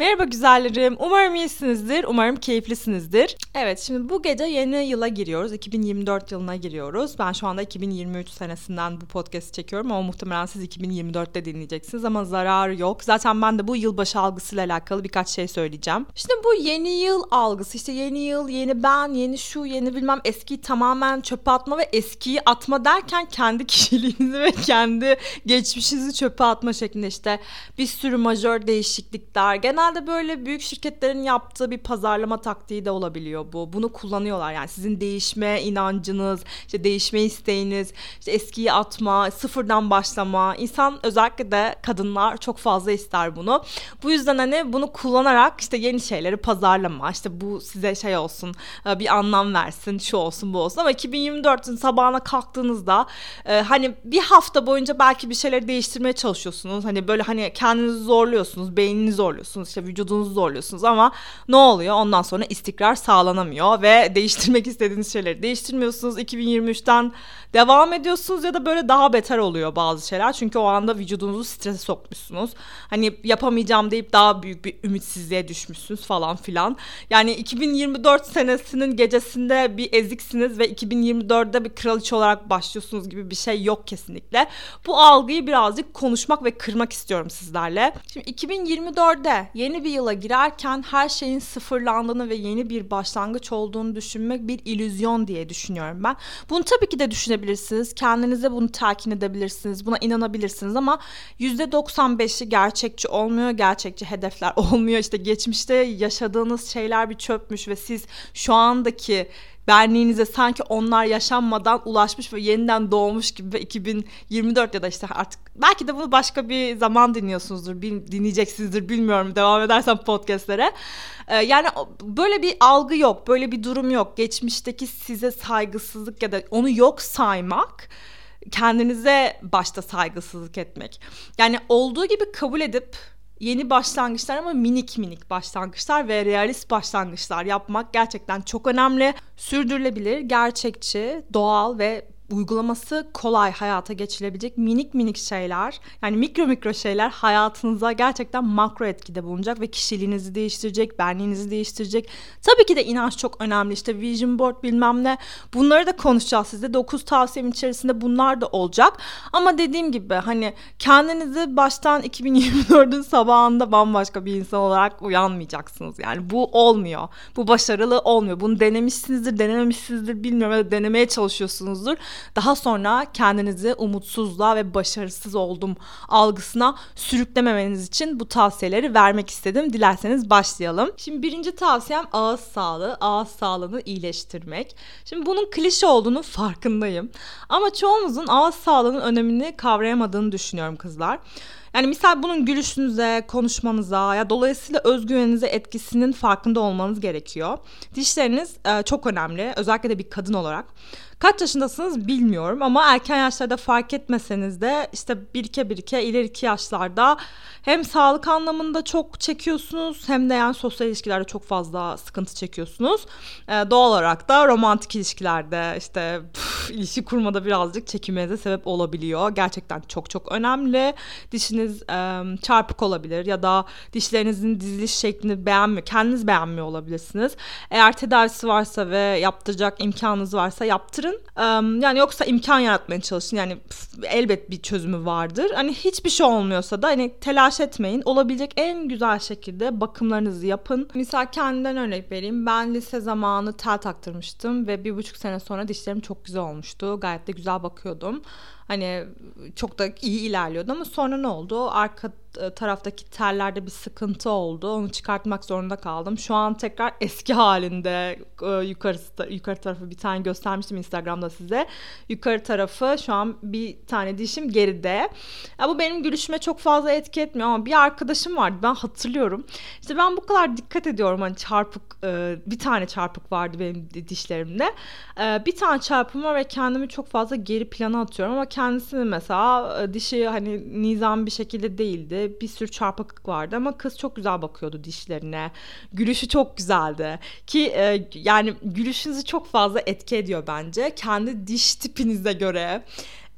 Merhaba güzellerim. Umarım iyisinizdir. Umarım keyiflisinizdir. Evet şimdi bu gece yeni yıla giriyoruz. 2024 yılına giriyoruz. Ben şu anda 2023 senesinden bu podcast çekiyorum ama muhtemelen siz 2024'te dinleyeceksiniz ama zararı yok. Zaten ben de bu yılbaşı algısıyla alakalı birkaç şey söyleyeceğim. Şimdi bu yeni yıl algısı işte yeni yıl, yeni ben, yeni şu, yeni bilmem eskiyi tamamen çöpe atma ve eskiyi atma derken kendi kişiliğinizi ve kendi geçmişinizi çöpe atma şeklinde işte bir sürü majör değişiklikler. Genelde böyle büyük şirketlerin yaptığı bir pazarlama taktiği de olabiliyor bu. Bunu kullanıyorlar yani sizin değişme inancınız, işte değişme isteğiniz, işte eskiyi atma, sıfırdan başlama. İnsan özellikle de kadınlar çok fazla ister bunu. Bu yüzden hani bunu kullanarak işte yeni şeyleri pazarlama. İşte bu size şey olsun, e, bir anlam versin, şu olsun, bu olsun. Ama 2024'ün sabahına kalktığınızda e, hani bir hafta boyunca belki bir şeyleri değiştirmeye çalışıyorsunuz. Hani böyle hani kendinizi zorluyorsunuz, beyninizi zorluyorsunuz, işte vücudunuzu zorluyorsunuz ama ne oluyor? Ondan sonra istikrar sağlanamıyor ve değiştirmek istediğiniz şeyleri değiştirmiyorsunuz. 2023'ten devam ediyorsunuz ya da böyle daha beter oluyor bazı şeyler. Çünkü o anda vücudunuzu strese sokmuşsunuz. Hani yapamayacağım deyip daha büyük bir ümitsizliğe düşmüşsünüz falan filan. Yani 2024 senesinin gecesinde bir eziksiniz ve 2024'de bir kraliçe olarak başlıyorsunuz gibi bir şey yok kesinlikle. Bu algıyı birazcık konuşmak ve kırmak istiyorum sizlerle. Şimdi 2024'de yeni bir yıla girerken her şeyin sıfırlandığını ve yeni bir başlangıç olduğunu düşünmek bir illüzyon diye düşünüyorum ben. Bunu tabii ki de düşünebilirsiniz. Kendinize bunu telkin edebilirsiniz. Buna inanabilirsiniz ama %95'i gerçekçi olmuyor. Gerçekçi hedefler olmuyor. İşte geçmişte yaşadığınız şeyler bir çöpmüş ve siz şu andaki benliğinize sanki onlar yaşanmadan ulaşmış ve yeniden doğmuş gibi ve 2024 ya da işte artık belki de bunu başka bir zaman dinliyorsunuzdur, dinleyeceksinizdir bilmiyorum devam edersem podcastlere. Ee, yani böyle bir algı yok, böyle bir durum yok. Geçmişteki size saygısızlık ya da onu yok saymak kendinize başta saygısızlık etmek. Yani olduğu gibi kabul edip yeni başlangıçlar ama minik minik başlangıçlar ve realist başlangıçlar yapmak gerçekten çok önemli. Sürdürülebilir, gerçekçi, doğal ve uygulaması kolay hayata geçilebilecek minik minik şeyler yani mikro mikro şeyler hayatınıza gerçekten makro etkide bulunacak ve kişiliğinizi değiştirecek, benliğinizi değiştirecek. Tabii ki de inanç çok önemli. İşte vision board bilmem ne bunları da konuşacağız sizde 9 tavsiyem içerisinde bunlar da olacak. Ama dediğim gibi hani kendinizi baştan 2024'ün sabahında bambaşka bir insan olarak uyanmayacaksınız. Yani bu olmuyor. Bu başarılı olmuyor. Bunu denemişsinizdir denememişsinizdir bilmiyorum. Denemeye çalışıyorsunuzdur daha sonra kendinizi umutsuzluğa ve başarısız oldum algısına sürüklememeniz için bu tavsiyeleri vermek istedim. Dilerseniz başlayalım. Şimdi birinci tavsiyem ağız sağlığı, ağız sağlığını iyileştirmek. Şimdi bunun klişe olduğunu farkındayım. Ama çoğumuzun ağız sağlığının önemini kavrayamadığını düşünüyorum kızlar. Yani misal bunun gülüşünüze, konuşmanıza ya dolayısıyla özgüveninize etkisinin farkında olmanız gerekiyor. Dişleriniz e, çok önemli özellikle de bir kadın olarak. Kaç yaşındasınız bilmiyorum ama erken yaşlarda fark etmeseniz de işte birike birike ileriki yaşlarda hem sağlık anlamında çok çekiyorsunuz hem de yani sosyal ilişkilerde çok fazla sıkıntı çekiyorsunuz. Ee, doğal olarak da romantik ilişkilerde işte püf, ilişki kurmada birazcık çekinmenize sebep olabiliyor. Gerçekten çok çok önemli. Dişiniz e, çarpık olabilir ya da dişlerinizin diziliş şeklini beğenmiyor, kendiniz beğenmiyor olabilirsiniz. Eğer tedavisi varsa ve yaptıracak imkanınız varsa yaptırın çalışın. yani yoksa imkan yaratmaya çalışın. Yani elbet bir çözümü vardır. Hani hiçbir şey olmuyorsa da hani telaş etmeyin. Olabilecek en güzel şekilde bakımlarınızı yapın. Misal kendimden örnek vereyim. Ben lise zamanı tel taktırmıştım ve bir buçuk sene sonra dişlerim çok güzel olmuştu. Gayet de güzel bakıyordum. Hani çok da iyi ilerliyordu ama sonra ne oldu? Arka e, taraftaki tellerde bir sıkıntı oldu. Onu çıkartmak zorunda kaldım. Şu an tekrar eski halinde e, yukarısı yukarı tarafı bir tane göstermiştim Instagram'da size. Yukarı tarafı şu an bir tane dişim geride. Ya bu benim gülüşüme çok fazla etki etmiyor ama bir arkadaşım vardı. Ben hatırlıyorum. İşte ben bu kadar dikkat ediyorum hani çarpık e, bir tane çarpık vardı benim dişlerimde. Bir tane çarpım var ve kendimi çok fazla geri plana atıyorum ama kendisinin mesela dişi hani nizam bir şekilde değildi bir sürü çarpıklık vardı ama kız çok güzel bakıyordu dişlerine. Gülüşü çok güzeldi. Ki e, yani gülüşünüzü çok fazla etki ediyor bence. Kendi diş tipinize göre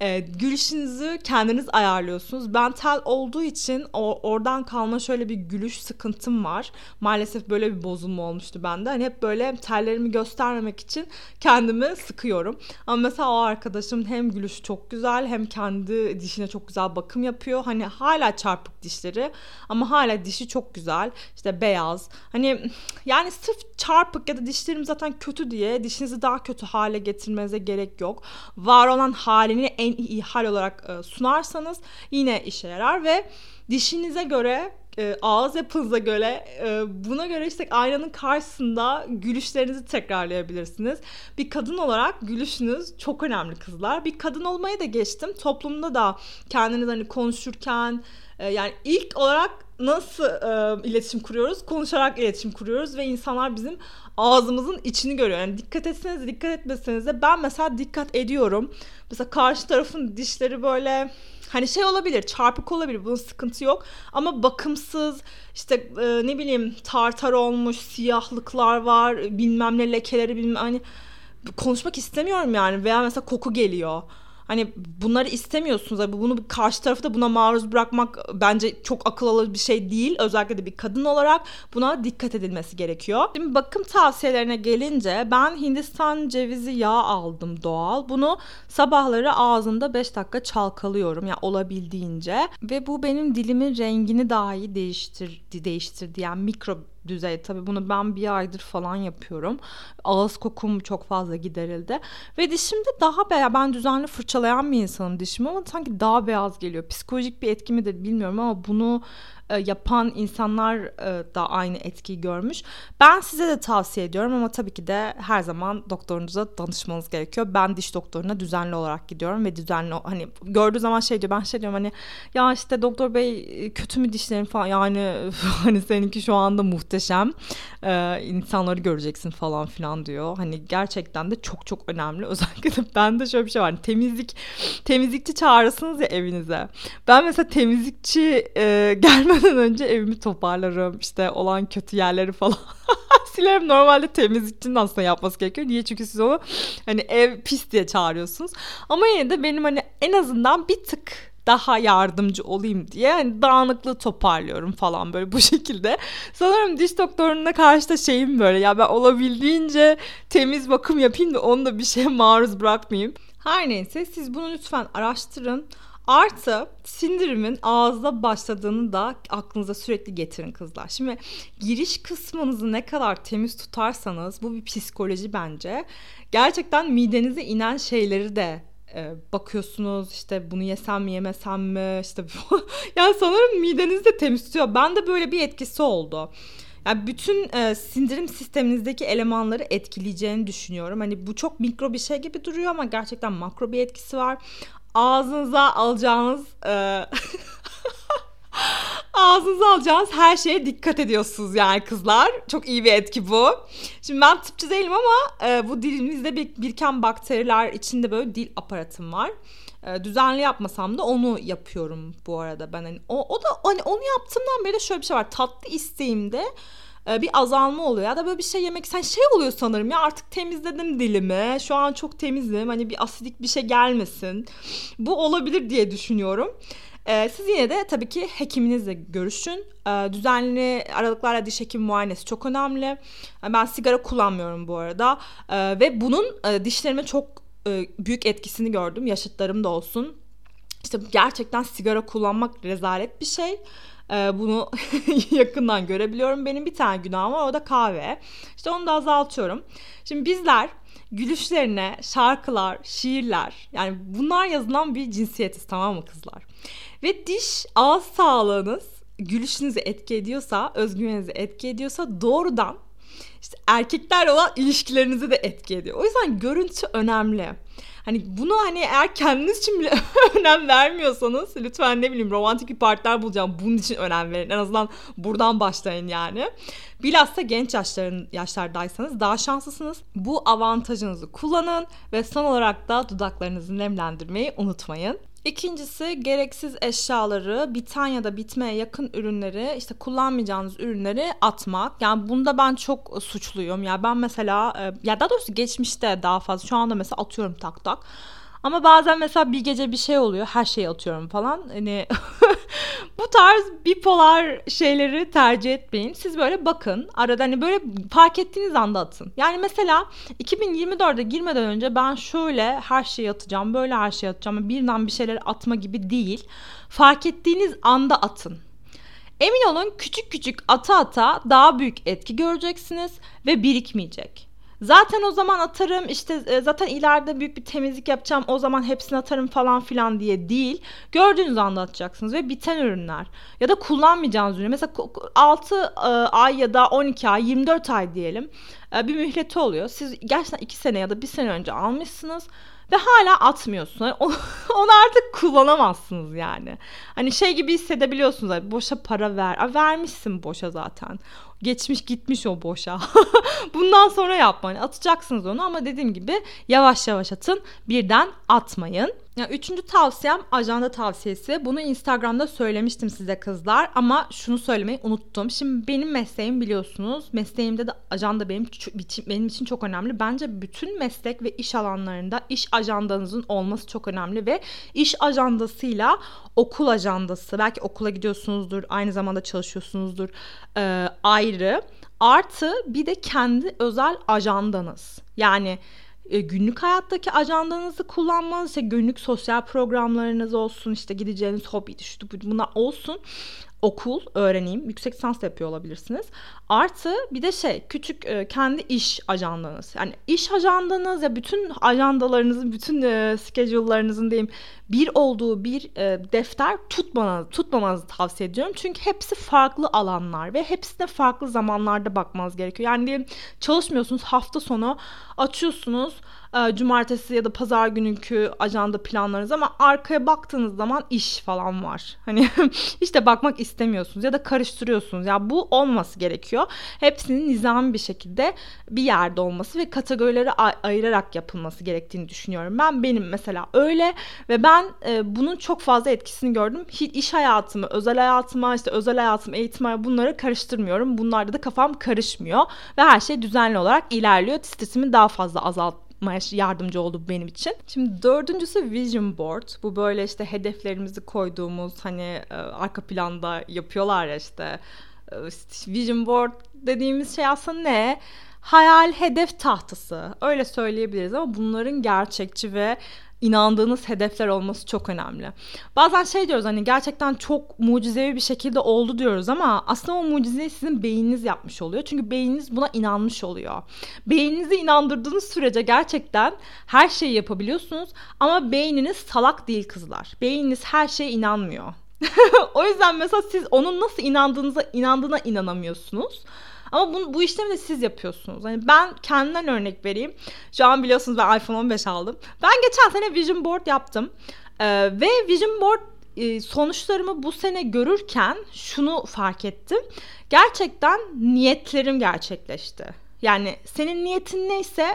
E, gülüşünüzü kendiniz ayarlıyorsunuz. Ben tel olduğu için o, oradan kalma şöyle bir gülüş sıkıntım var. Maalesef böyle bir bozulma olmuştu bende. Hani hep böyle tellerimi göstermemek için kendimi sıkıyorum. Ama mesela o arkadaşım hem gülüşü çok güzel hem kendi dişine çok güzel bakım yapıyor. Hani hala çarpık dişleri ama hala dişi çok güzel. İşte beyaz. Hani yani sırf çarpık ya da dişlerim zaten kötü diye dişinizi daha kötü hale getirmenize gerek yok. Var olan halini en iyi hal olarak e, sunarsanız yine işe yarar ve dişinize göre e, ağız yapınıza göre e, buna göre işte aynanın karşısında gülüşlerinizi tekrarlayabilirsiniz. Bir kadın olarak gülüşünüz çok önemli kızlar. Bir kadın olmayı da geçtim. Toplumda da kendiniz hani konuşurken yani ilk olarak nasıl e, iletişim kuruyoruz? Konuşarak iletişim kuruyoruz ve insanlar bizim ağzımızın içini görüyor. Yani dikkat etseniz dikkat etmeseniz de ben mesela dikkat ediyorum. Mesela karşı tarafın dişleri böyle Hani şey olabilir, çarpık olabilir. Bunun sıkıntı yok. Ama bakımsız, işte e, ne bileyim tartar olmuş, siyahlıklar var, bilmem ne lekeleri bilmem hani konuşmak istemiyorum yani veya mesela koku geliyor. Hani bunları istemiyorsunuz. Yani bunu karşı tarafı da buna maruz bırakmak bence çok akıl alır bir şey değil. Özellikle de bir kadın olarak buna dikkat edilmesi gerekiyor. Şimdi bakım tavsiyelerine gelince ben Hindistan cevizi yağı aldım doğal. Bunu sabahları ağzımda 5 dakika çalkalıyorum. Yani olabildiğince. Ve bu benim dilimin rengini dahi değiştirdi, değiştirdi. Yani mikro düzey. Tabii bunu ben bir aydır falan yapıyorum. Ağız kokum çok fazla giderildi. Ve dişimde daha beyaz. Ben düzenli fırçalayan bir insanım dişimi ama sanki daha beyaz geliyor. Psikolojik bir etki midir bilmiyorum ama bunu e, yapan insanlar e, da aynı etkiyi görmüş. Ben size de tavsiye ediyorum ama tabii ki de her zaman doktorunuza danışmanız gerekiyor. Ben diş doktoruna düzenli olarak gidiyorum ve düzenli hani gördüğü zaman şey diyor ben şey diyorum hani ya işte doktor bey kötü mü dişlerim falan yani hani seninki şu anda muhteşem ee, insanları göreceksin falan filan diyor. Hani gerçekten de çok çok önemli. Özellikle de bende şöyle bir şey var. Temizlik temizlikçi çağırırsınız ya evinize. Ben mesela temizlikçi e, gelmeden gitmeden önce evimi toparlarım. İşte olan kötü yerleri falan silerim. Normalde temizlikçinin aslında yapması gerekiyor. Niye? Çünkü siz onu hani ev pis diye çağırıyorsunuz. Ama yine de benim hani en azından bir tık daha yardımcı olayım diye hani dağınıklığı toparlıyorum falan böyle bu şekilde. Sanırım diş doktoruna karşı da şeyim böyle ya ben olabildiğince temiz bakım yapayım da onu da bir şeye maruz bırakmayayım. Her neyse siz bunu lütfen araştırın. Artı sindirimin ağızda başladığını da aklınıza sürekli getirin kızlar. Şimdi giriş kısmınızı ne kadar temiz tutarsanız bu bir psikoloji bence. Gerçekten midenize inen şeyleri de e, bakıyorsunuz işte bunu yesem mi yemesem mi işte yani sanırım midenizi de temiz tutuyor. Ben de böyle bir etkisi oldu. Yani bütün e, sindirim sisteminizdeki elemanları etkileyeceğini düşünüyorum. Hani bu çok mikro bir şey gibi duruyor ama gerçekten makro bir etkisi var ağzınıza alacağınız e, ağzınıza alacağınız her şeye dikkat ediyorsunuz yani kızlar. Çok iyi bir etki bu. Şimdi ben tıpçı değilim ama e, bu dilimizde bir, biriken bakteriler içinde böyle dil aparatım var. E, düzenli yapmasam da onu yapıyorum bu arada ben. Hani, o, o da hani onu yaptığımdan beri şöyle bir şey var. Tatlı isteğimde bir azalma oluyor ya da böyle bir şey yemek sen şey oluyor sanırım ya artık temizledim dilimi şu an çok temizim hani bir asidik bir şey gelmesin bu olabilir diye düşünüyorum. Ee, siz yine de tabii ki hekiminizle görüşün. Ee, düzenli aralıklarla diş hekim muayenesi çok önemli. Ben sigara kullanmıyorum bu arada. Ee, ve bunun e, dişlerime çok e, büyük etkisini gördüm. Yaşıtlarım da olsun. İşte gerçekten sigara kullanmak rezalet bir şey. Ee, bunu yakından görebiliyorum. Benim bir tane günahım var o da kahve. İşte onu da azaltıyorum. Şimdi bizler gülüşlerine şarkılar, şiirler yani bunlar yazılan bir cinsiyetiz tamam mı kızlar? Ve diş ağız sağlığınız gülüşünüzü etki ediyorsa, özgüveninizi etki ediyorsa doğrudan işte erkeklerle olan ilişkilerinizi de etki ediyor. O yüzden görüntü önemli. Hani bunu hani eğer kendiniz için bile önem vermiyorsanız lütfen ne bileyim romantik bir partner bulacağım. Bunun için önem verin. En azından buradan başlayın yani. Bilhassa genç yaşların yaşlardaysanız daha şanslısınız. Bu avantajınızı kullanın ve son olarak da dudaklarınızı nemlendirmeyi unutmayın. İkincisi gereksiz eşyaları, biten ya da bitmeye yakın ürünleri, işte kullanmayacağınız ürünleri atmak. Yani bunda ben çok suçluyum. Ya ben mesela e, ya daha doğrusu geçmişte daha fazla şu anda mesela atıyorum tak tak. Ama bazen mesela bir gece bir şey oluyor. Her şeyi atıyorum falan. Hani bu tarz bipolar şeyleri tercih etmeyin. Siz böyle bakın. Arada hani böyle fark ettiğiniz anda atın. Yani mesela 2024'e girmeden önce ben şöyle her şeyi atacağım. Böyle her şeyi atacağım. Birden bir şeyleri atma gibi değil. Fark ettiğiniz anda atın. Emin olun küçük küçük ata ata daha büyük etki göreceksiniz ve birikmeyecek. Zaten o zaman atarım işte e, zaten ileride büyük bir temizlik yapacağım o zaman hepsini atarım falan filan diye değil. Gördüğünüz anda atacaksınız ve biten ürünler ya da kullanmayacağınız ürün. Mesela 6 e, ay ya da 12 ay 24 ay diyelim e, bir mühleti oluyor. Siz gerçekten 2 sene ya da 1 sene önce almışsınız ve hala atmıyorsun. Onu artık kullanamazsınız yani. Hani şey gibi hissedebiliyorsunuz. Boşa para ver. Vermişsin boşa zaten. Geçmiş gitmiş o boşa. Bundan sonra yapmayın. Atacaksınız onu ama dediğim gibi yavaş yavaş atın. Birden atmayın. Ya üçüncü tavsiyem ajanda tavsiyesi. Bunu Instagram'da söylemiştim size kızlar ama şunu söylemeyi unuttum. Şimdi benim mesleğim biliyorsunuz. Mesleğimde de ajanda benim benim için çok önemli. Bence bütün meslek ve iş alanlarında iş ajandanızın olması çok önemli ve iş ajandasıyla okul ajandası belki okula gidiyorsunuzdur, aynı zamanda çalışıyorsunuzdur. E, ayrı. Artı bir de kendi özel ajandanız. Yani günlük hayattaki ajandanızı kullanmanız, işte günlük sosyal programlarınız olsun, işte gideceğiniz hobi, işte bunlar olsun okul öğreneyim. Yüksek lisans da yapıyor olabilirsiniz. Artı bir de şey küçük e, kendi iş ajandanız. Yani iş ajandanız ya bütün ajandalarınızın, bütün e, schedule'larınızın diyeyim bir olduğu bir e, defter tutmanız, tutmamanızı tavsiye ediyorum. Çünkü hepsi farklı alanlar ve hepsine farklı zamanlarda bakmanız gerekiyor. Yani diyelim çalışmıyorsunuz hafta sonu açıyorsunuz e, cumartesi ya da pazar gününkü ajanda planlarınız ama arkaya baktığınız zaman iş falan var. Hani işte bakmak istemiyorsunuz ya da karıştırıyorsunuz. Ya yani bu olması gerekiyor. Hepsinin nizami bir şekilde bir yerde olması ve kategorileri ay- ayırarak yapılması gerektiğini düşünüyorum. Ben benim mesela öyle ve ben e, bunun çok fazla etkisini gördüm. Hiç iş hayatımı, özel hayatıma, işte özel hayatım, eğitime bunları karıştırmıyorum. Bunlarda da kafam karışmıyor ve her şey düzenli olarak ilerliyor. Stresimi daha fazla azalt yardımcı oldu benim için. Şimdi dördüncüsü vision board. Bu böyle işte hedeflerimizi koyduğumuz hani e, arka planda yapıyorlar ya işte. E, vision board dediğimiz şey aslında ne? Hayal hedef tahtası. Öyle söyleyebiliriz ama bunların gerçekçi ve inandığınız hedefler olması çok önemli. Bazen şey diyoruz hani gerçekten çok mucizevi bir şekilde oldu diyoruz ama aslında o mucizeyi sizin beyniniz yapmış oluyor. Çünkü beyniniz buna inanmış oluyor. Beyninizi inandırdığınız sürece gerçekten her şeyi yapabiliyorsunuz ama beyniniz salak değil kızlar. Beyniniz her şeye inanmıyor. o yüzden mesela siz onun nasıl inandığınıza inandığına inanamıyorsunuz. Ama bunu, bu işlemi de siz yapıyorsunuz. Hani ben kendimden örnek vereyim. Şu an biliyorsunuz ben iPhone 15 aldım. Ben geçen sene Vision Board yaptım. Ee, ve Vision Board e, sonuçlarımı bu sene görürken şunu fark ettim. Gerçekten niyetlerim gerçekleşti. Yani senin niyetin neyse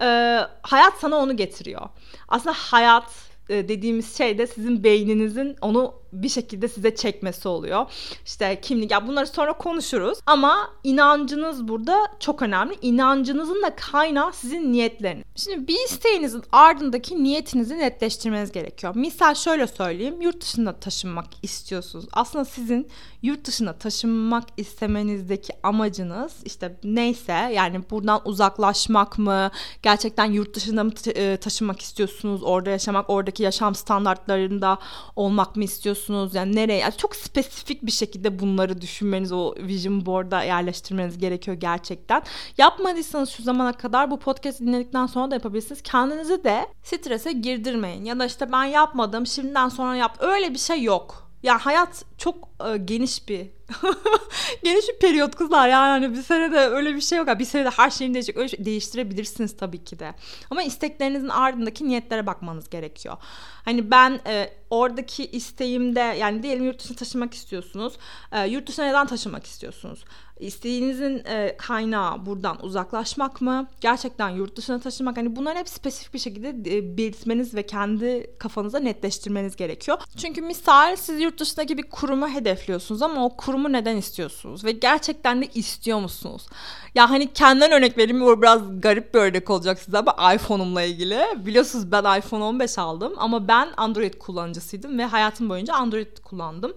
e, hayat sana onu getiriyor. Aslında hayat e, dediğimiz şey de sizin beyninizin onu bir şekilde size çekmesi oluyor. İşte kimlik ya bunları sonra konuşuruz ama inancınız burada çok önemli. İnancınızın da kaynağı sizin niyetleriniz. Şimdi bir isteğinizin ardındaki niyetinizi netleştirmeniz gerekiyor. Misal şöyle söyleyeyim. Yurt dışına taşınmak istiyorsunuz. Aslında sizin yurt dışına taşınmak istemenizdeki amacınız işte neyse yani buradan uzaklaşmak mı? Gerçekten yurt dışına mı e, taşınmak istiyorsunuz? Orada yaşamak, oradaki yaşam standartlarında olmak mı istiyorsunuz? Gidiyorsunuz yani nereye yani çok spesifik bir şekilde bunları düşünmeniz o vision board'a yerleştirmeniz gerekiyor gerçekten. Yapmadıysanız şu zamana kadar bu podcast dinledikten sonra da yapabilirsiniz. Kendinizi de strese girdirmeyin ya da işte ben yapmadım şimdiden sonra yap öyle bir şey yok. Ya hayat çok e, geniş bir geniş bir periyot kızlar yani hani bir sene de öyle bir şey yok. Bir sene de her şeyini değişecek. Öyle şey, değiştirebilirsiniz tabii ki de. Ama isteklerinizin ardındaki niyetlere bakmanız gerekiyor. Hani ben e, oradaki isteğimde yani diyelim yurt dışına taşımak istiyorsunuz. E, yurt dışına neden taşımak istiyorsunuz? İsteğinizin e, kaynağı buradan uzaklaşmak mı? Gerçekten yurt dışına taşımak? Hani bunları hep spesifik bir şekilde e, belirtmeniz ve kendi kafanıza netleştirmeniz gerekiyor. Çünkü misal siz yurt dışındaki bir kuruma hedefliyorsunuz ama o kurumu neden istiyorsunuz? Ve gerçekten de istiyor musunuz? Ya hani kendimden örnek vereyim. Bu biraz garip bir örnek olacak size ama iPhone'umla ilgili. Biliyorsunuz ben iPhone 15 aldım ama ben Android kullanıcısıydım ve hayatım boyunca Android kullandım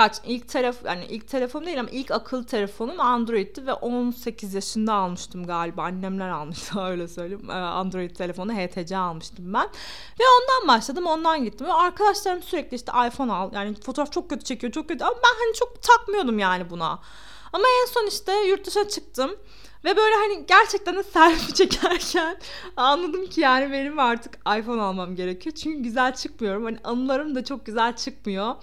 kaç ilk telefon yani ilk telefon değil ama ilk akıllı telefonum Android'ti ve 18 yaşında almıştım galiba. Annemler almıştı öyle söyleyeyim. Ee, Android telefonu HTC almıştım ben. Ve ondan başladım ondan gittim. Ve arkadaşlarım sürekli işte iPhone al. Yani fotoğraf çok kötü çekiyor çok kötü ama ben hani çok takmıyordum yani buna. Ama en son işte yurt dışına çıktım. Ve böyle hani gerçekten de selfie çekerken anladım ki yani benim artık iPhone almam gerekiyor. Çünkü güzel çıkmıyorum. Hani anılarım da çok güzel çıkmıyor.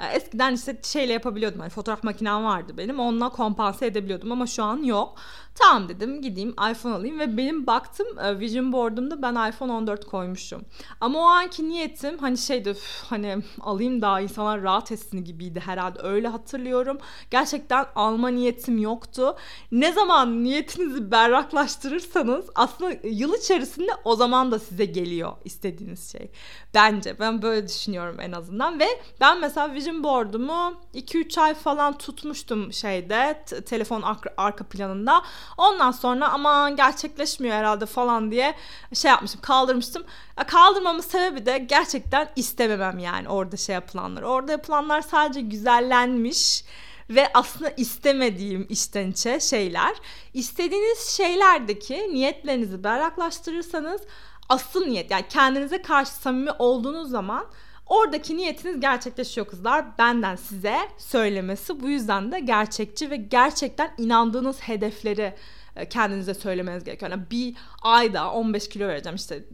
Ee, eskiden işte şeyle yapabiliyordum. Hani fotoğraf makinem vardı benim. Onunla kompanse edebiliyordum ama şu an yok. Tamam dedim gideyim iPhone alayım ve benim baktım e, vision board'umda ben iPhone 14 koymuşum. Ama o anki niyetim hani şeydi hani alayım daha insanlar rahat etsin gibiydi herhalde öyle hatırlıyorum. Gerçekten alma niyetim yoktu. Ne zaman niyetinizi berraklaştırırsanız aslında yıl içerisinde o zaman da size geliyor istediğiniz şey. Bence ben böyle düşünüyorum en azından ve ben mesela vision board'umu 2-3 ay falan tutmuştum şeyde telefon arka planında. Ondan sonra aman gerçekleşmiyor herhalde falan diye şey yapmıştım kaldırmıştım. Kaldırmamın sebebi de gerçekten istememem yani orada şey yapılanlar. Orada yapılanlar sadece güzellenmiş ve aslında istemediğim içten içe şeyler. İstediğiniz şeylerdeki niyetlerinizi berraklaştırırsanız asıl niyet yani kendinize karşı samimi olduğunuz zaman Oradaki niyetiniz gerçekleşiyor kızlar. Benden size söylemesi bu yüzden de gerçekçi ve gerçekten inandığınız hedefleri kendinize söylemeniz gerekiyor. Yani bir ayda 15 kilo vereceğim işte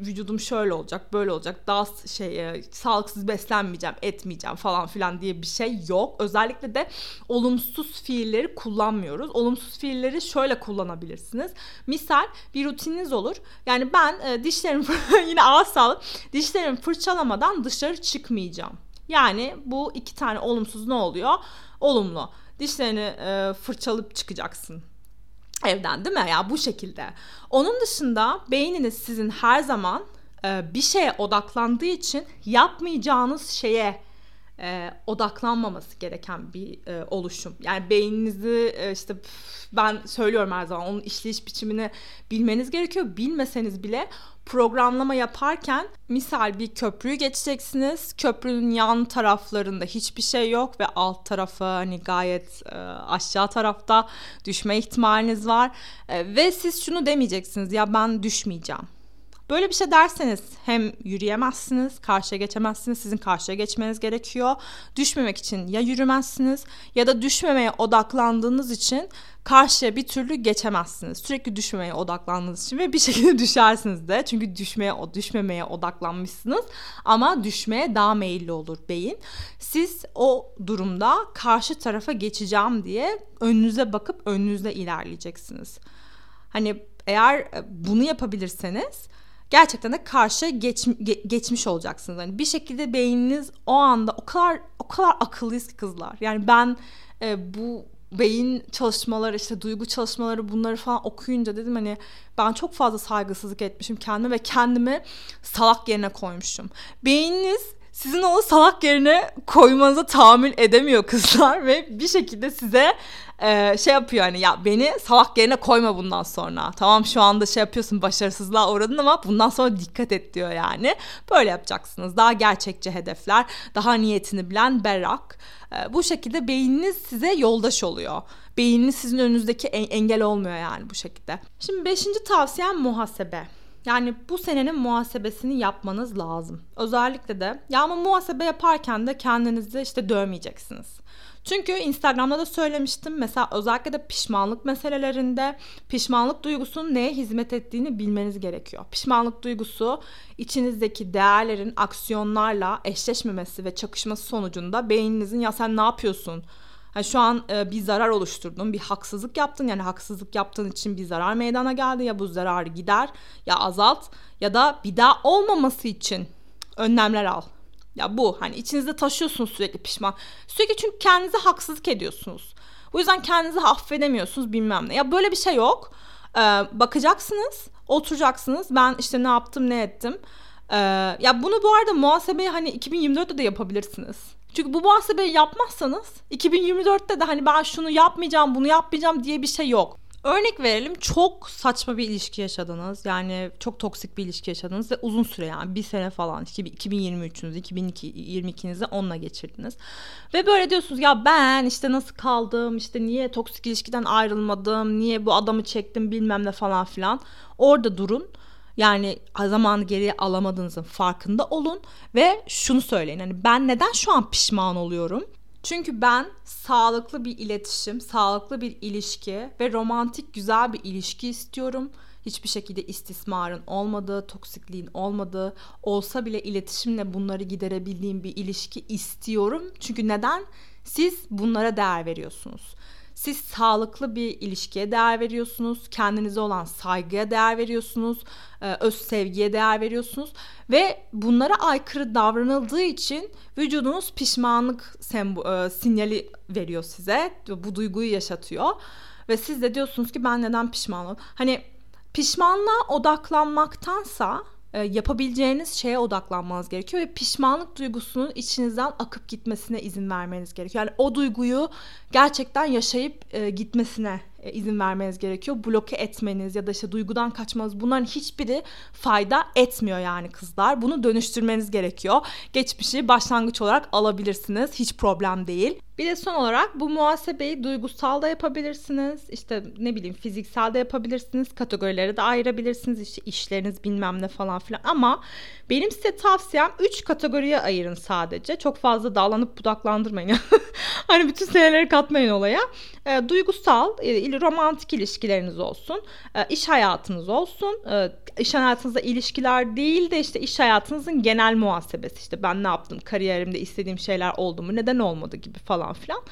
vücudum şöyle olacak böyle olacak daha şey e, sağlıksız beslenmeyeceğim etmeyeceğim falan filan diye bir şey yok. Özellikle de olumsuz fiilleri kullanmıyoruz. Olumsuz fiilleri şöyle kullanabilirsiniz. Misal bir rutininiz olur. Yani ben e, dişlerimi yine ağız sağlık dişlerimi fırçalamadan dışarı çıkmayacağım. Yani bu iki tane olumsuz ne oluyor? Olumlu. Dişlerini e, fırçalıp çıkacaksın evden değil mi? Ya bu şekilde. Onun dışında beyniniz sizin her zaman e, bir şeye odaklandığı için yapmayacağınız şeye e, odaklanmaması gereken bir e, oluşum. Yani beyninizi e, işte ben söylüyorum her zaman onun işleyiş biçimini bilmeniz gerekiyor. Bilmeseniz bile programlama yaparken misal bir köprüyü geçeceksiniz. Köprünün yan taraflarında hiçbir şey yok ve alt tarafı hani gayet e, aşağı tarafta düşme ihtimaliniz var. E, ve siz şunu demeyeceksiniz ya ben düşmeyeceğim Böyle bir şey derseniz hem yürüyemezsiniz, karşıya geçemezsiniz, sizin karşıya geçmeniz gerekiyor. Düşmemek için ya yürümezsiniz ya da düşmemeye odaklandığınız için karşıya bir türlü geçemezsiniz. Sürekli düşmemeye odaklandığınız için ve bir şekilde düşersiniz de. Çünkü düşmeye düşmemeye odaklanmışsınız ama düşmeye daha meyilli olur beyin. Siz o durumda karşı tarafa geçeceğim diye önünüze bakıp önünüzde ilerleyeceksiniz. Hani eğer bunu yapabilirseniz gerçekten de karşı geç, ge, geçmiş olacaksınız. Yani bir şekilde beyniniz o anda o kadar o kadar akıllıyız ki kızlar. Yani ben e, bu beyin çalışmaları işte duygu çalışmaları bunları falan okuyunca dedim hani ben çok fazla saygısızlık etmişim kendime ve kendimi salak yerine koymuşum. Beyniniz sizin o salak yerine koymanıza tahammül edemiyor kızlar ve bir şekilde size e, şey yapıyor hani ya beni salak yerine koyma bundan sonra. Tamam şu anda şey yapıyorsun başarısızlığa uğradın ama bundan sonra dikkat et diyor yani. Böyle yapacaksınız. Daha gerçekçi hedefler, daha niyetini bilen berrak. E, bu şekilde beyniniz size yoldaş oluyor. Beyniniz sizin önünüzdeki engel olmuyor yani bu şekilde. Şimdi beşinci tavsiyem muhasebe. Yani bu senenin muhasebesini yapmanız lazım. Özellikle de ya ama muhasebe yaparken de kendinizi işte dövmeyeceksiniz. Çünkü Instagram'da da söylemiştim. Mesela özellikle de pişmanlık meselelerinde pişmanlık duygusunun neye hizmet ettiğini bilmeniz gerekiyor. Pişmanlık duygusu içinizdeki değerlerin aksiyonlarla eşleşmemesi ve çakışması sonucunda beyninizin ya sen ne yapıyorsun? Yani şu an e, bir zarar oluşturdun, bir haksızlık yaptın. Yani haksızlık yaptığın için bir zarar meydana geldi. Ya bu zararı gider ya azalt ya da bir daha olmaması için önlemler al. Ya bu hani içinizde taşıyorsunuz sürekli pişman. Sürekli çünkü kendinize haksızlık ediyorsunuz. Bu yüzden kendinizi affedemiyorsunuz bilmem ne. Ya böyle bir şey yok. Ee, bakacaksınız, oturacaksınız. Ben işte ne yaptım, ne ettim. Ee, ya bunu bu arada muhasebeyi hani 2024'te de yapabilirsiniz. Çünkü bu muhasebeyi yapmazsanız 2024'te de hani ben şunu yapmayacağım, bunu yapmayacağım diye bir şey yok. Örnek verelim çok saçma bir ilişki yaşadınız. Yani çok toksik bir ilişki yaşadınız ve uzun süre yani bir sene falan 2023'ünüzü 2022'nizi onunla geçirdiniz. Ve böyle diyorsunuz ya ben işte nasıl kaldım işte niye toksik ilişkiden ayrılmadım niye bu adamı çektim bilmem ne falan filan. Orada durun. Yani zamanı geriye alamadığınızın farkında olun ve şunu söyleyin. Hani ben neden şu an pişman oluyorum? Çünkü ben sağlıklı bir iletişim, sağlıklı bir ilişki ve romantik güzel bir ilişki istiyorum. Hiçbir şekilde istismarın olmadığı, toksikliğin olmadığı, olsa bile iletişimle bunları giderebildiğim bir ilişki istiyorum. Çünkü neden? Siz bunlara değer veriyorsunuz. Siz sağlıklı bir ilişkiye değer veriyorsunuz. Kendinize olan saygıya değer veriyorsunuz. E, öz sevgiye değer veriyorsunuz. Ve bunlara aykırı davranıldığı için vücudunuz pişmanlık sembo- e, sinyali veriyor size. Bu duyguyu yaşatıyor. Ve siz de diyorsunuz ki ben neden pişman oldum? Hani pişmanlığa odaklanmaktansa e, yapabileceğiniz şeye odaklanmanız gerekiyor ve pişmanlık duygusunun içinizden akıp gitmesine izin vermeniz gerekiyor. Yani o duyguyu gerçekten yaşayıp e, gitmesine e, izin vermeniz gerekiyor. Bloke etmeniz ya da işte duygudan kaçmanız bunların hiçbiri fayda etmiyor yani kızlar. Bunu dönüştürmeniz gerekiyor. Geçmişi başlangıç olarak alabilirsiniz. Hiç problem değil. Bir de son olarak bu muhasebeyi duygusal da yapabilirsiniz. İşte ne bileyim fiziksel de yapabilirsiniz. Kategorilere de ayırabilirsiniz. İşte işleriniz bilmem ne falan filan. Ama benim size tavsiyem 3 kategoriye ayırın sadece. Çok fazla dağlanıp budaklandırmayın. hani bütün seneleri katmayın olaya. E, duygusal, e, romantik ilişkileriniz olsun. E, iş hayatınız olsun. E, iş hayatınızda ilişkiler değil de işte iş hayatınızın genel muhasebesi. İşte ben ne yaptım, kariyerimde istediğim şeyler oldu mu, neden olmadı gibi falan filan.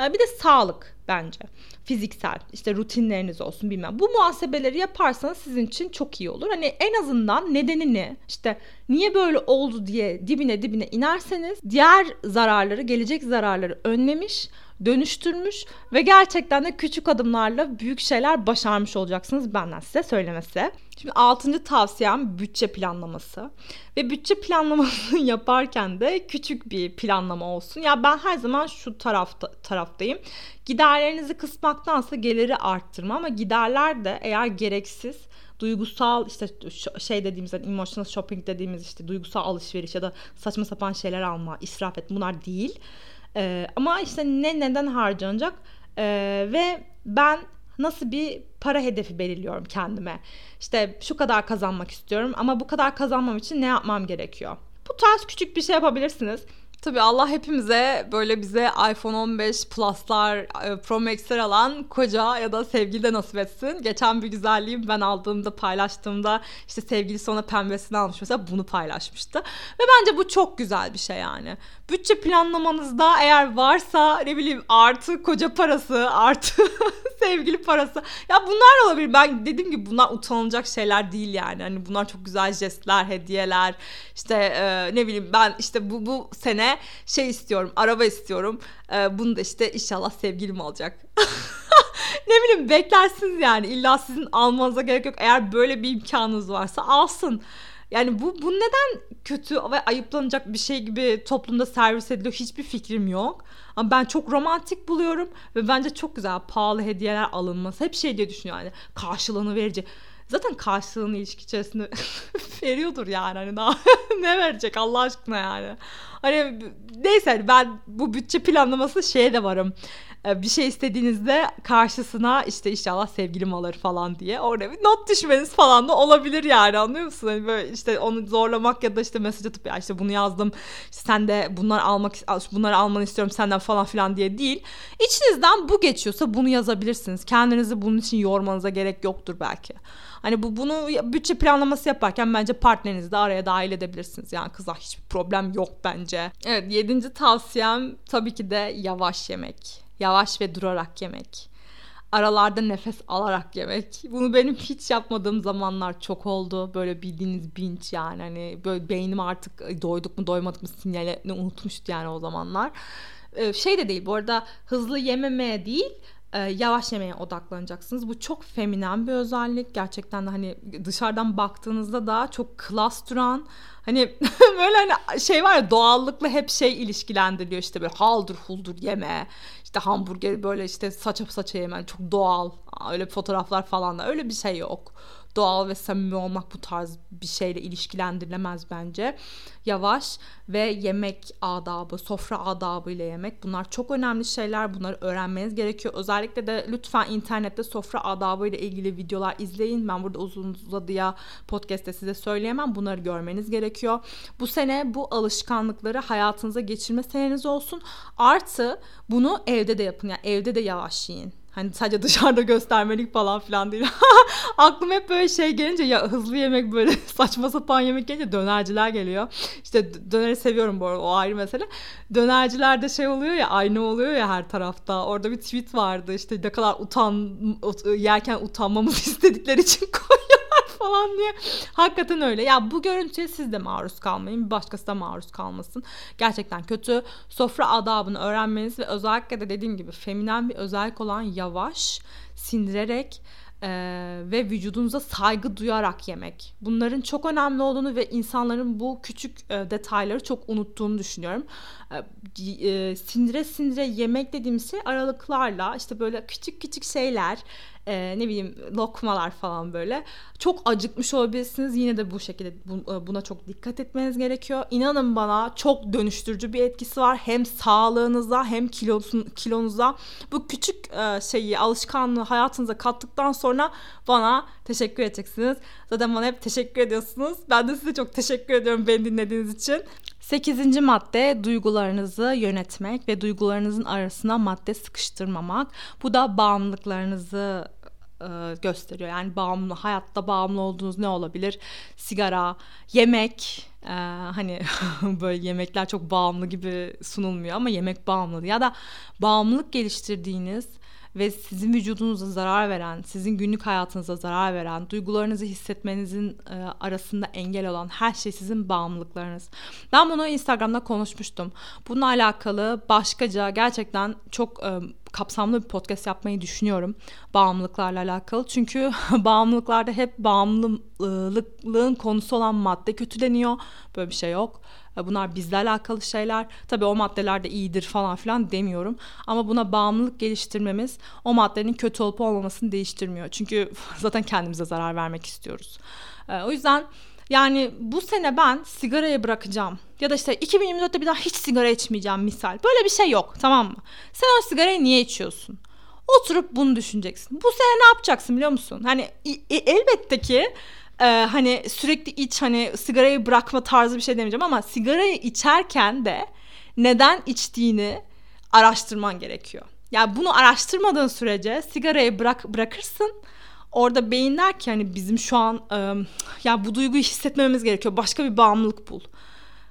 E, bir de sağlık bence. Fiziksel işte rutinleriniz olsun bilmem. Bu muhasebeleri yaparsanız sizin için çok iyi olur. Hani en azından nedenini işte niye böyle oldu diye dibine dibine inerseniz diğer zararları gelecek zararları önlemiş dönüştürmüş ve gerçekten de küçük adımlarla büyük şeyler başarmış olacaksınız benden size söylemesi. Şimdi altıncı tavsiyem bütçe planlaması. Ve bütçe planlamasını yaparken de küçük bir planlama olsun. Ya ben her zaman şu tarafta taraftayım. Giderlerinizi kısmaktansa geliri arttırma ama giderler de eğer gereksiz duygusal işte şey dediğimiz hani emotional shopping dediğimiz işte duygusal alışveriş ya da saçma sapan şeyler alma, israf et bunlar değil. Ee, ama işte ne neden harcanacak ee, ve ben nasıl bir para hedefi belirliyorum kendime. İşte şu kadar kazanmak istiyorum ama bu kadar kazanmam için ne yapmam gerekiyor? Bu tarz küçük bir şey yapabilirsiniz. Tabii Allah hepimize böyle bize iPhone 15 Plus'lar, e, Pro Max'ler alan koca ya da sevgili de nasip etsin. Geçen bir güzelliğim ben aldığımda paylaştığımda işte sevgilisi ona pembesini almış mesela bunu paylaşmıştı. Ve bence bu çok güzel bir şey yani. Bütçe planlamanızda eğer varsa ne bileyim artı koca parası artı sevgili parası. Ya bunlar olabilir. Ben dediğim gibi bunlar utanılacak şeyler değil yani. Hani bunlar çok güzel jestler, hediyeler. İşte e, ne bileyim ben işte bu bu sene şey istiyorum, araba istiyorum. E, bunu da işte inşallah sevgilim alacak. ne bileyim beklersiniz yani. İlla sizin almanıza gerek yok. Eğer böyle bir imkanınız varsa alsın. Yani bu bu neden kötü ve ayıplanacak bir şey gibi toplumda servis ediliyor hiçbir fikrim yok. Ama ben çok romantik buluyorum ve bence çok güzel pahalı hediyeler alınması. Hep şey diye düşünüyor yani karşılığını verecek. Zaten karşılığını ilişki içerisinde veriyordur yani hani daha ne verecek Allah aşkına yani. Hani neyse ben bu bütçe planlaması şeye de varım. E, bir şey istediğinizde karşısına işte inşallah sevgilim alır falan diye orada bir not düşmeniz falan da olabilir yani anlıyor musun? Hani böyle işte onu zorlamak ya da işte mesaj atıp ya işte bunu yazdım işte sen de bunlar almak bunları almanı istiyorum senden falan filan diye değil. İçinizden bu geçiyorsa bunu yazabilirsiniz. Kendinizi bunun için yormanıza gerek yoktur belki. Hani bu bunu bütçe planlaması yaparken bence partnerinizi de araya dahil edebilirsiniz. Yani kızlar hiçbir problem yok bence. Evet yedinci tavsiyem tabii ki de yavaş yemek. Yavaş ve durarak yemek. Aralarda nefes alarak yemek. Bunu benim hiç yapmadığım zamanlar çok oldu. Böyle bildiğiniz binç yani. Hani böyle beynim artık doyduk mu doymadık mı sinyalini unutmuştu yani o zamanlar. Ee, şey de değil bu arada hızlı yememeye değil e, yavaş yemeye odaklanacaksınız. Bu çok feminen bir özellik. Gerçekten de hani dışarıdan baktığınızda da çok klas duran hani böyle hani şey var ya doğallıkla hep şey ilişkilendiriliyor işte böyle haldır huldur yeme işte hamburger böyle işte saça saça yemen çok doğal öyle fotoğraflar falan da öyle bir şey yok doğal ve samimi olmak bu tarz bir şeyle ilişkilendirilemez bence. Yavaş ve yemek adabı, sofra adabı ile yemek bunlar çok önemli şeyler. Bunları öğrenmeniz gerekiyor. Özellikle de lütfen internette sofra adabı ile ilgili videolar izleyin. Ben burada uzun uzadıya podcast'te size söyleyemem. Bunları görmeniz gerekiyor. Bu sene bu alışkanlıkları hayatınıza geçirme seneniz olsun. Artı bunu evde de yapın. Yani evde de yavaş yiyin Hani sadece dışarıda göstermelik falan filan değil. Aklım hep böyle şey gelince ya hızlı yemek böyle saçma sapan yemek gelince dönerciler geliyor. İşte döneri seviyorum bu arada o ayrı mesele. Dönercilerde şey oluyor ya aynı oluyor ya her tarafta. Orada bir tweet vardı işte ne kadar utan yerken utanmamızı istedikleri için koyuyorlar falan diye. Hakikaten öyle. Ya bu görüntüye siz de maruz kalmayın. Bir başkası da maruz kalmasın. Gerçekten kötü. Sofra adabını öğrenmeniz ve özellikle de dediğim gibi feminen bir özellik olan yavaş, sindirerek e, ve vücudunuza saygı duyarak yemek. Bunların çok önemli olduğunu ve insanların bu küçük e, detayları çok unuttuğunu düşünüyorum. E, e, sindire sindire yemek dediğimiz şey aralıklarla işte böyle küçük küçük şeyler e, ne bileyim lokmalar falan böyle. Çok acıkmış olabilirsiniz. Yine de bu şekilde bu, buna çok dikkat etmeniz gerekiyor. İnanın bana çok dönüştürücü bir etkisi var. Hem sağlığınıza hem kilosun, kilonuza. Bu küçük e, şeyi alışkanlığı hayatınıza kattıktan sonra bana teşekkür edeceksiniz. Zaten bana hep teşekkür ediyorsunuz. Ben de size çok teşekkür ediyorum beni dinlediğiniz için. Sekizinci madde duygularınızı yönetmek ve duygularınızın arasına madde sıkıştırmamak. Bu da bağımlılıklarınızı e, gösteriyor. Yani bağımlı, hayatta bağımlı olduğunuz ne olabilir? Sigara, yemek, e, hani böyle yemekler çok bağımlı gibi sunulmuyor ama yemek bağımlılığı ya da bağımlılık geliştirdiğiniz ve sizin vücudunuza zarar veren, sizin günlük hayatınıza zarar veren, duygularınızı hissetmenizin e, arasında engel olan her şey sizin bağımlılıklarınız. Ben bunu Instagram'da konuşmuştum. Bununla alakalı başkaca gerçekten çok e, kapsamlı bir podcast yapmayı düşünüyorum bağımlılıklarla alakalı. Çünkü bağımlılıklarda hep bağımlılığın konusu olan madde kötüleniyor. Böyle bir şey yok. Bunlar bizle alakalı şeyler. Tabii o maddeler de iyidir falan filan demiyorum. Ama buna bağımlılık geliştirmemiz o maddenin kötü olup olmamasını değiştirmiyor. Çünkü zaten kendimize zarar vermek istiyoruz. Ee, o yüzden yani bu sene ben sigarayı bırakacağım. Ya da işte 2024'te bir daha hiç sigara içmeyeceğim misal. Böyle bir şey yok tamam mı? Sen o sigarayı niye içiyorsun? Oturup bunu düşüneceksin. Bu sene ne yapacaksın biliyor musun? Hani e, elbette ki e, hani sürekli iç hani sigarayı bırakma tarzı bir şey demeyeceğim ama sigarayı içerken de neden içtiğini araştırman gerekiyor. Yani bunu araştırmadığın sürece sigarayı bırak bırakırsın. Orada beyin der ki hani bizim şu an e, ya bu duyguyu hissetmememiz gerekiyor. Başka bir bağımlılık bul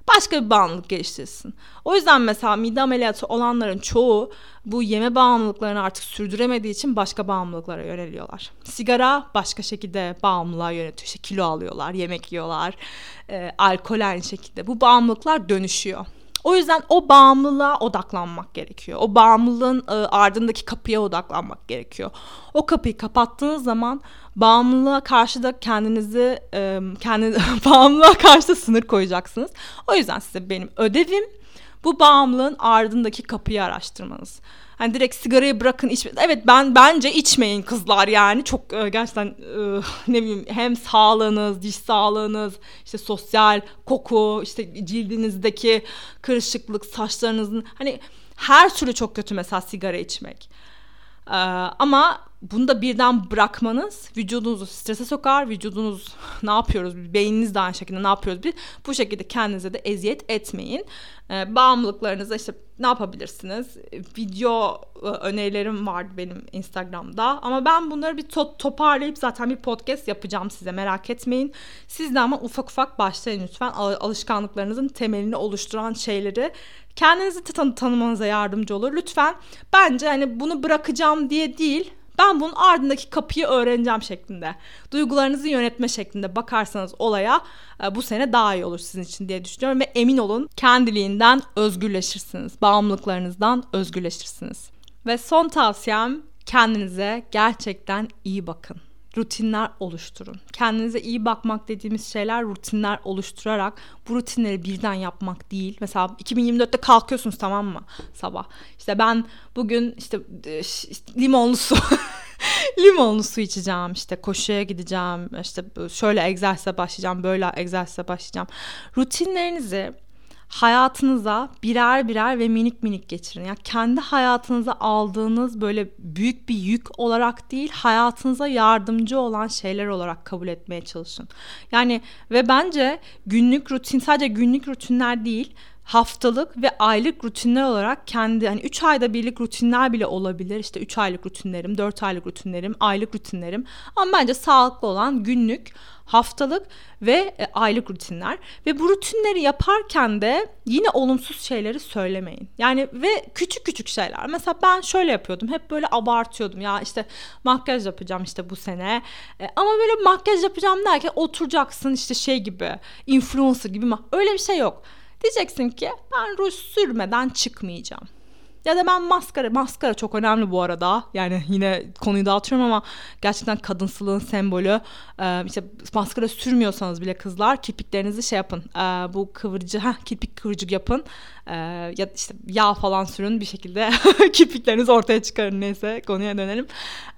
başka bir bağımlılık geliştirsin. O yüzden mesela mide ameliyatı olanların çoğu bu yeme bağımlılıklarını artık sürdüremediği için başka bağımlılıklara yöneliyorlar. Sigara başka şekilde bağımlılığa yönetiyor. İşte kilo alıyorlar, yemek yiyorlar, e, alkol aynı şekilde. Bu bağımlılıklar dönüşüyor. O yüzden o bağımlılığa odaklanmak gerekiyor. O bağımlılığın e, ardındaki kapıya odaklanmak gerekiyor. O kapıyı kapattığınız zaman bağımlılığa karşı da kendinizi e, kendi bağımlılığa karşı da sınır koyacaksınız. O yüzden size benim ödevim bu bağımlılığın ardındaki kapıyı araştırmanız. Hani direkt sigarayı bırakın içme. Evet ben bence içmeyin kızlar yani. Çok e, gerçekten e, ne bileyim hem sağlığınız, diş sağlığınız, işte sosyal koku, işte cildinizdeki kırışıklık, saçlarınızın hani her türlü çok kötü mesela sigara içmek. Ee, ama bunu da birden bırakmanız vücudunuzu strese sokar. Vücudunuz ne yapıyoruz? Beyniniz de aynı şekilde ne yapıyoruz? Bir, bu şekilde kendinize de eziyet etmeyin. Ee, bağımlılıklarınıza işte ne yapabilirsiniz? Video e, önerilerim vardı benim Instagram'da. Ama ben bunları bir to- toparlayıp zaten bir podcast yapacağım size merak etmeyin. Siz de ama ufak ufak başlayın lütfen. Al- alışkanlıklarınızın temelini oluşturan şeyleri kendinizi tan- tanımanıza yardımcı olur. Lütfen bence hani bunu bırakacağım diye değil ben bunun ardındaki kapıyı öğreneceğim şeklinde. Duygularınızı yönetme şeklinde bakarsanız olaya e, bu sene daha iyi olur sizin için diye düşünüyorum. Ve emin olun kendiliğinden özgürleşirsiniz. Bağımlılıklarınızdan özgürleşirsiniz. Ve son tavsiyem kendinize gerçekten iyi bakın rutinler oluşturun. Kendinize iyi bakmak dediğimiz şeyler rutinler oluşturarak bu rutinleri birden yapmak değil. Mesela 2024'te kalkıyorsunuz tamam mı sabah. İşte ben bugün işte, işte limonlu su limonlu su içeceğim işte koşuya gideceğim işte şöyle egzersize başlayacağım böyle egzersize başlayacağım rutinlerinizi hayatınıza birer birer ve minik minik geçirin. Yani kendi hayatınıza aldığınız böyle büyük bir yük olarak değil, hayatınıza yardımcı olan şeyler olarak kabul etmeye çalışın. Yani ve bence günlük rutin sadece günlük rutinler değil, haftalık ve aylık rutinler olarak kendi hani 3 ayda birlik rutinler bile olabilir. İşte 3 aylık rutinlerim, 4 aylık rutinlerim, aylık rutinlerim. Ama bence sağlıklı olan günlük, haftalık ve e, aylık rutinler. Ve bu rutinleri yaparken de yine olumsuz şeyleri söylemeyin. Yani ve küçük küçük şeyler. Mesela ben şöyle yapıyordum. Hep böyle abartıyordum. Ya işte makyaj yapacağım işte bu sene. E, ama böyle makyaj yapacağım derken oturacaksın işte şey gibi, influencer gibi. Öyle bir şey yok Diyeceksin ki ben ruj sürmeden çıkmayacağım. Ya da ben maskara, maskara çok önemli bu arada. Yani yine konuyu dağıtıyorum ama gerçekten kadınsılığın sembolü. Ee, işte maskara sürmüyorsanız bile kızlar kirpiklerinizi şey yapın. Ee, bu kıvırcı, heh, kirpik kıvırcık yapın. Ee, ya işte yağ falan sürün bir şekilde kirpiklerinizi ortaya çıkarın neyse konuya dönelim.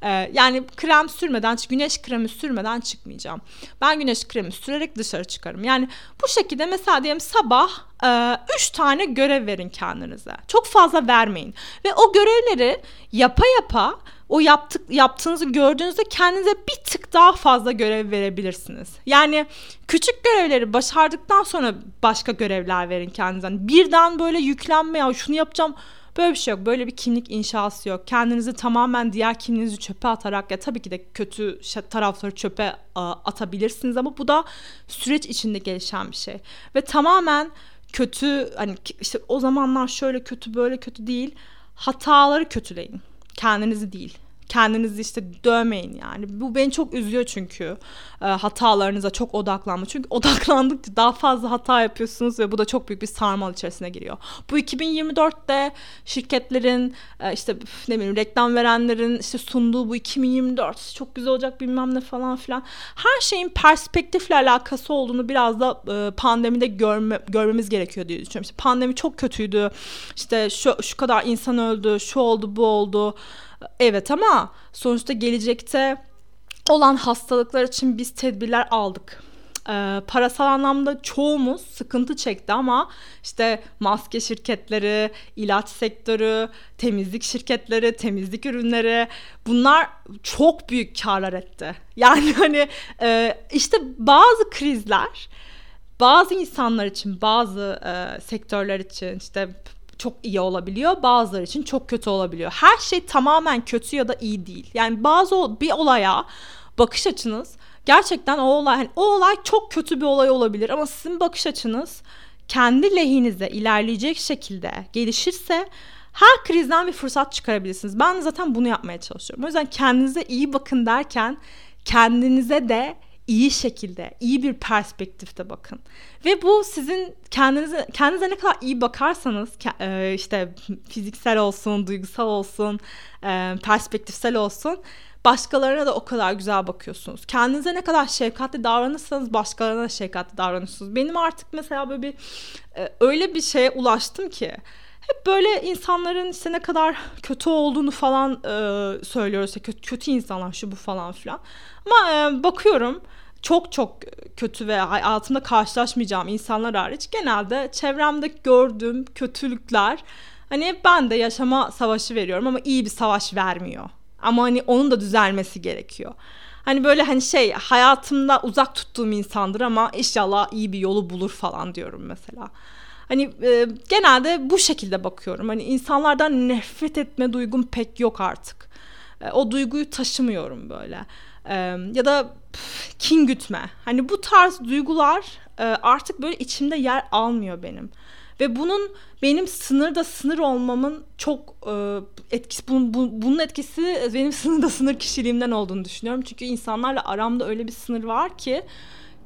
Ee, yani krem sürmeden, güneş kremi sürmeden çıkmayacağım. Ben güneş kremi sürerek dışarı çıkarım. Yani bu şekilde mesela diyelim sabah e, üç tane görev verin kendinize. Çok fazla vermeyin. Ve o görevleri yapa yapa o yaptık yaptığınızı gördüğünüzde kendinize bir tık daha fazla görev verebilirsiniz. Yani küçük görevleri başardıktan sonra başka görevler verin kendinize. Yani birden böyle yüklenme ya şunu yapacağım Böyle bir şey yok. Böyle bir kimlik inşası yok. Kendinizi tamamen diğer kimliğinizi çöpe atarak ya tabii ki de kötü tarafları çöpe atabilirsiniz ama bu da süreç içinde gelişen bir şey. Ve tamamen kötü hani işte o zamanlar şöyle kötü böyle kötü değil. Hataları kötüleyin. Kendinizi değil kendinizi işte dövmeyin yani. Bu beni çok üzüyor çünkü e, hatalarınıza çok odaklanma. Çünkü odaklandıkça daha fazla hata yapıyorsunuz ve bu da çok büyük bir sarmal içerisine giriyor. Bu 2024'te şirketlerin e, işte ne bileyim reklam verenlerin işte sunduğu bu 2024 çok güzel olacak bilmem ne falan filan. Her şeyin perspektifle alakası olduğunu biraz da e, pandemide görme, görmemiz gerekiyor diye düşünüyorum. İşte pandemi çok kötüydü. İşte şu, şu kadar insan öldü, şu oldu, bu oldu. Evet ama sonuçta gelecekte olan hastalıklar için biz tedbirler aldık. Ee, parasal anlamda çoğumuz sıkıntı çekti ama işte maske şirketleri, ilaç sektörü, temizlik şirketleri, temizlik ürünleri bunlar çok büyük karlar etti. Yani hani e, işte bazı krizler bazı insanlar için, bazı e, sektörler için işte çok iyi olabiliyor. Bazıları için çok kötü olabiliyor. Her şey tamamen kötü ya da iyi değil. Yani bazı bir olaya bakış açınız gerçekten o olay hani o olay çok kötü bir olay olabilir ama sizin bakış açınız kendi lehinize ilerleyecek şekilde gelişirse her krizden bir fırsat çıkarabilirsiniz. Ben zaten bunu yapmaya çalışıyorum. O yüzden kendinize iyi bakın derken kendinize de iyi şekilde, iyi bir perspektifte bakın. Ve bu sizin kendinize kendinize ne kadar iyi bakarsanız e, işte fiziksel olsun, duygusal olsun, e, perspektifsel olsun başkalarına da o kadar güzel bakıyorsunuz. Kendinize ne kadar şefkatli davranırsanız başkalarına da şefkatli davranıyorsunuz. Benim artık mesela böyle bir e, öyle bir şeye ulaştım ki hep böyle insanların işte ne kadar kötü olduğunu falan e, söylüyoruz. Kötü, kötü insanlar şu bu falan filan. Ama e, bakıyorum çok çok kötü ve hayatımda karşılaşmayacağım insanlar hariç genelde çevremde gördüğüm kötülükler hani ben de yaşama savaşı veriyorum ama iyi bir savaş vermiyor. Ama hani onun da düzelmesi gerekiyor. Hani böyle hani şey hayatımda uzak tuttuğum insandır ama inşallah iyi bir yolu bulur falan diyorum mesela. Hani e, genelde bu şekilde bakıyorum. Hani insanlardan nefret etme duygum pek yok artık. E, o duyguyu taşımıyorum böyle. E, ya da kin gütme. Hani bu tarz duygular e, artık böyle içimde yer almıyor benim. Ve bunun benim sınırda sınır olmamın çok e, etkisi bunun, bu, bunun etkisi benim sınırda sınır kişiliğimden olduğunu düşünüyorum. Çünkü insanlarla aramda öyle bir sınır var ki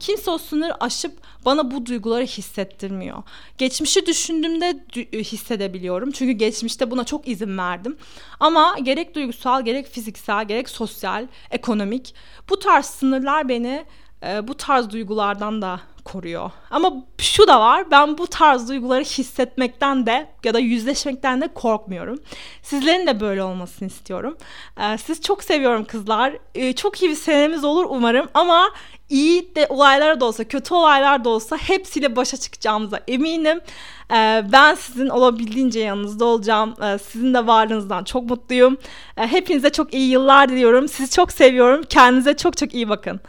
kimse o sınır aşıp bana bu duyguları hissettirmiyor. Geçmişi düşündüğümde hissedebiliyorum. Çünkü geçmişte buna çok izin verdim. Ama gerek duygusal, gerek fiziksel, gerek sosyal, ekonomik bu tarz sınırlar beni e, bu tarz duygulardan da koruyor. Ama şu da var. Ben bu tarz duyguları hissetmekten de ya da yüzleşmekten de korkmuyorum. Sizlerin de böyle olmasını istiyorum. Ee, siz çok seviyorum kızlar. Ee, çok iyi bir senemiz olur umarım ama iyi de olaylar da olsa, kötü olaylar da olsa hepsiyle başa çıkacağımıza eminim. Ee, ben sizin olabildiğince yanınızda olacağım. Ee, sizin de varlığınızdan çok mutluyum. Ee, hepinize çok iyi yıllar diliyorum. Sizi çok seviyorum. Kendinize çok çok iyi bakın.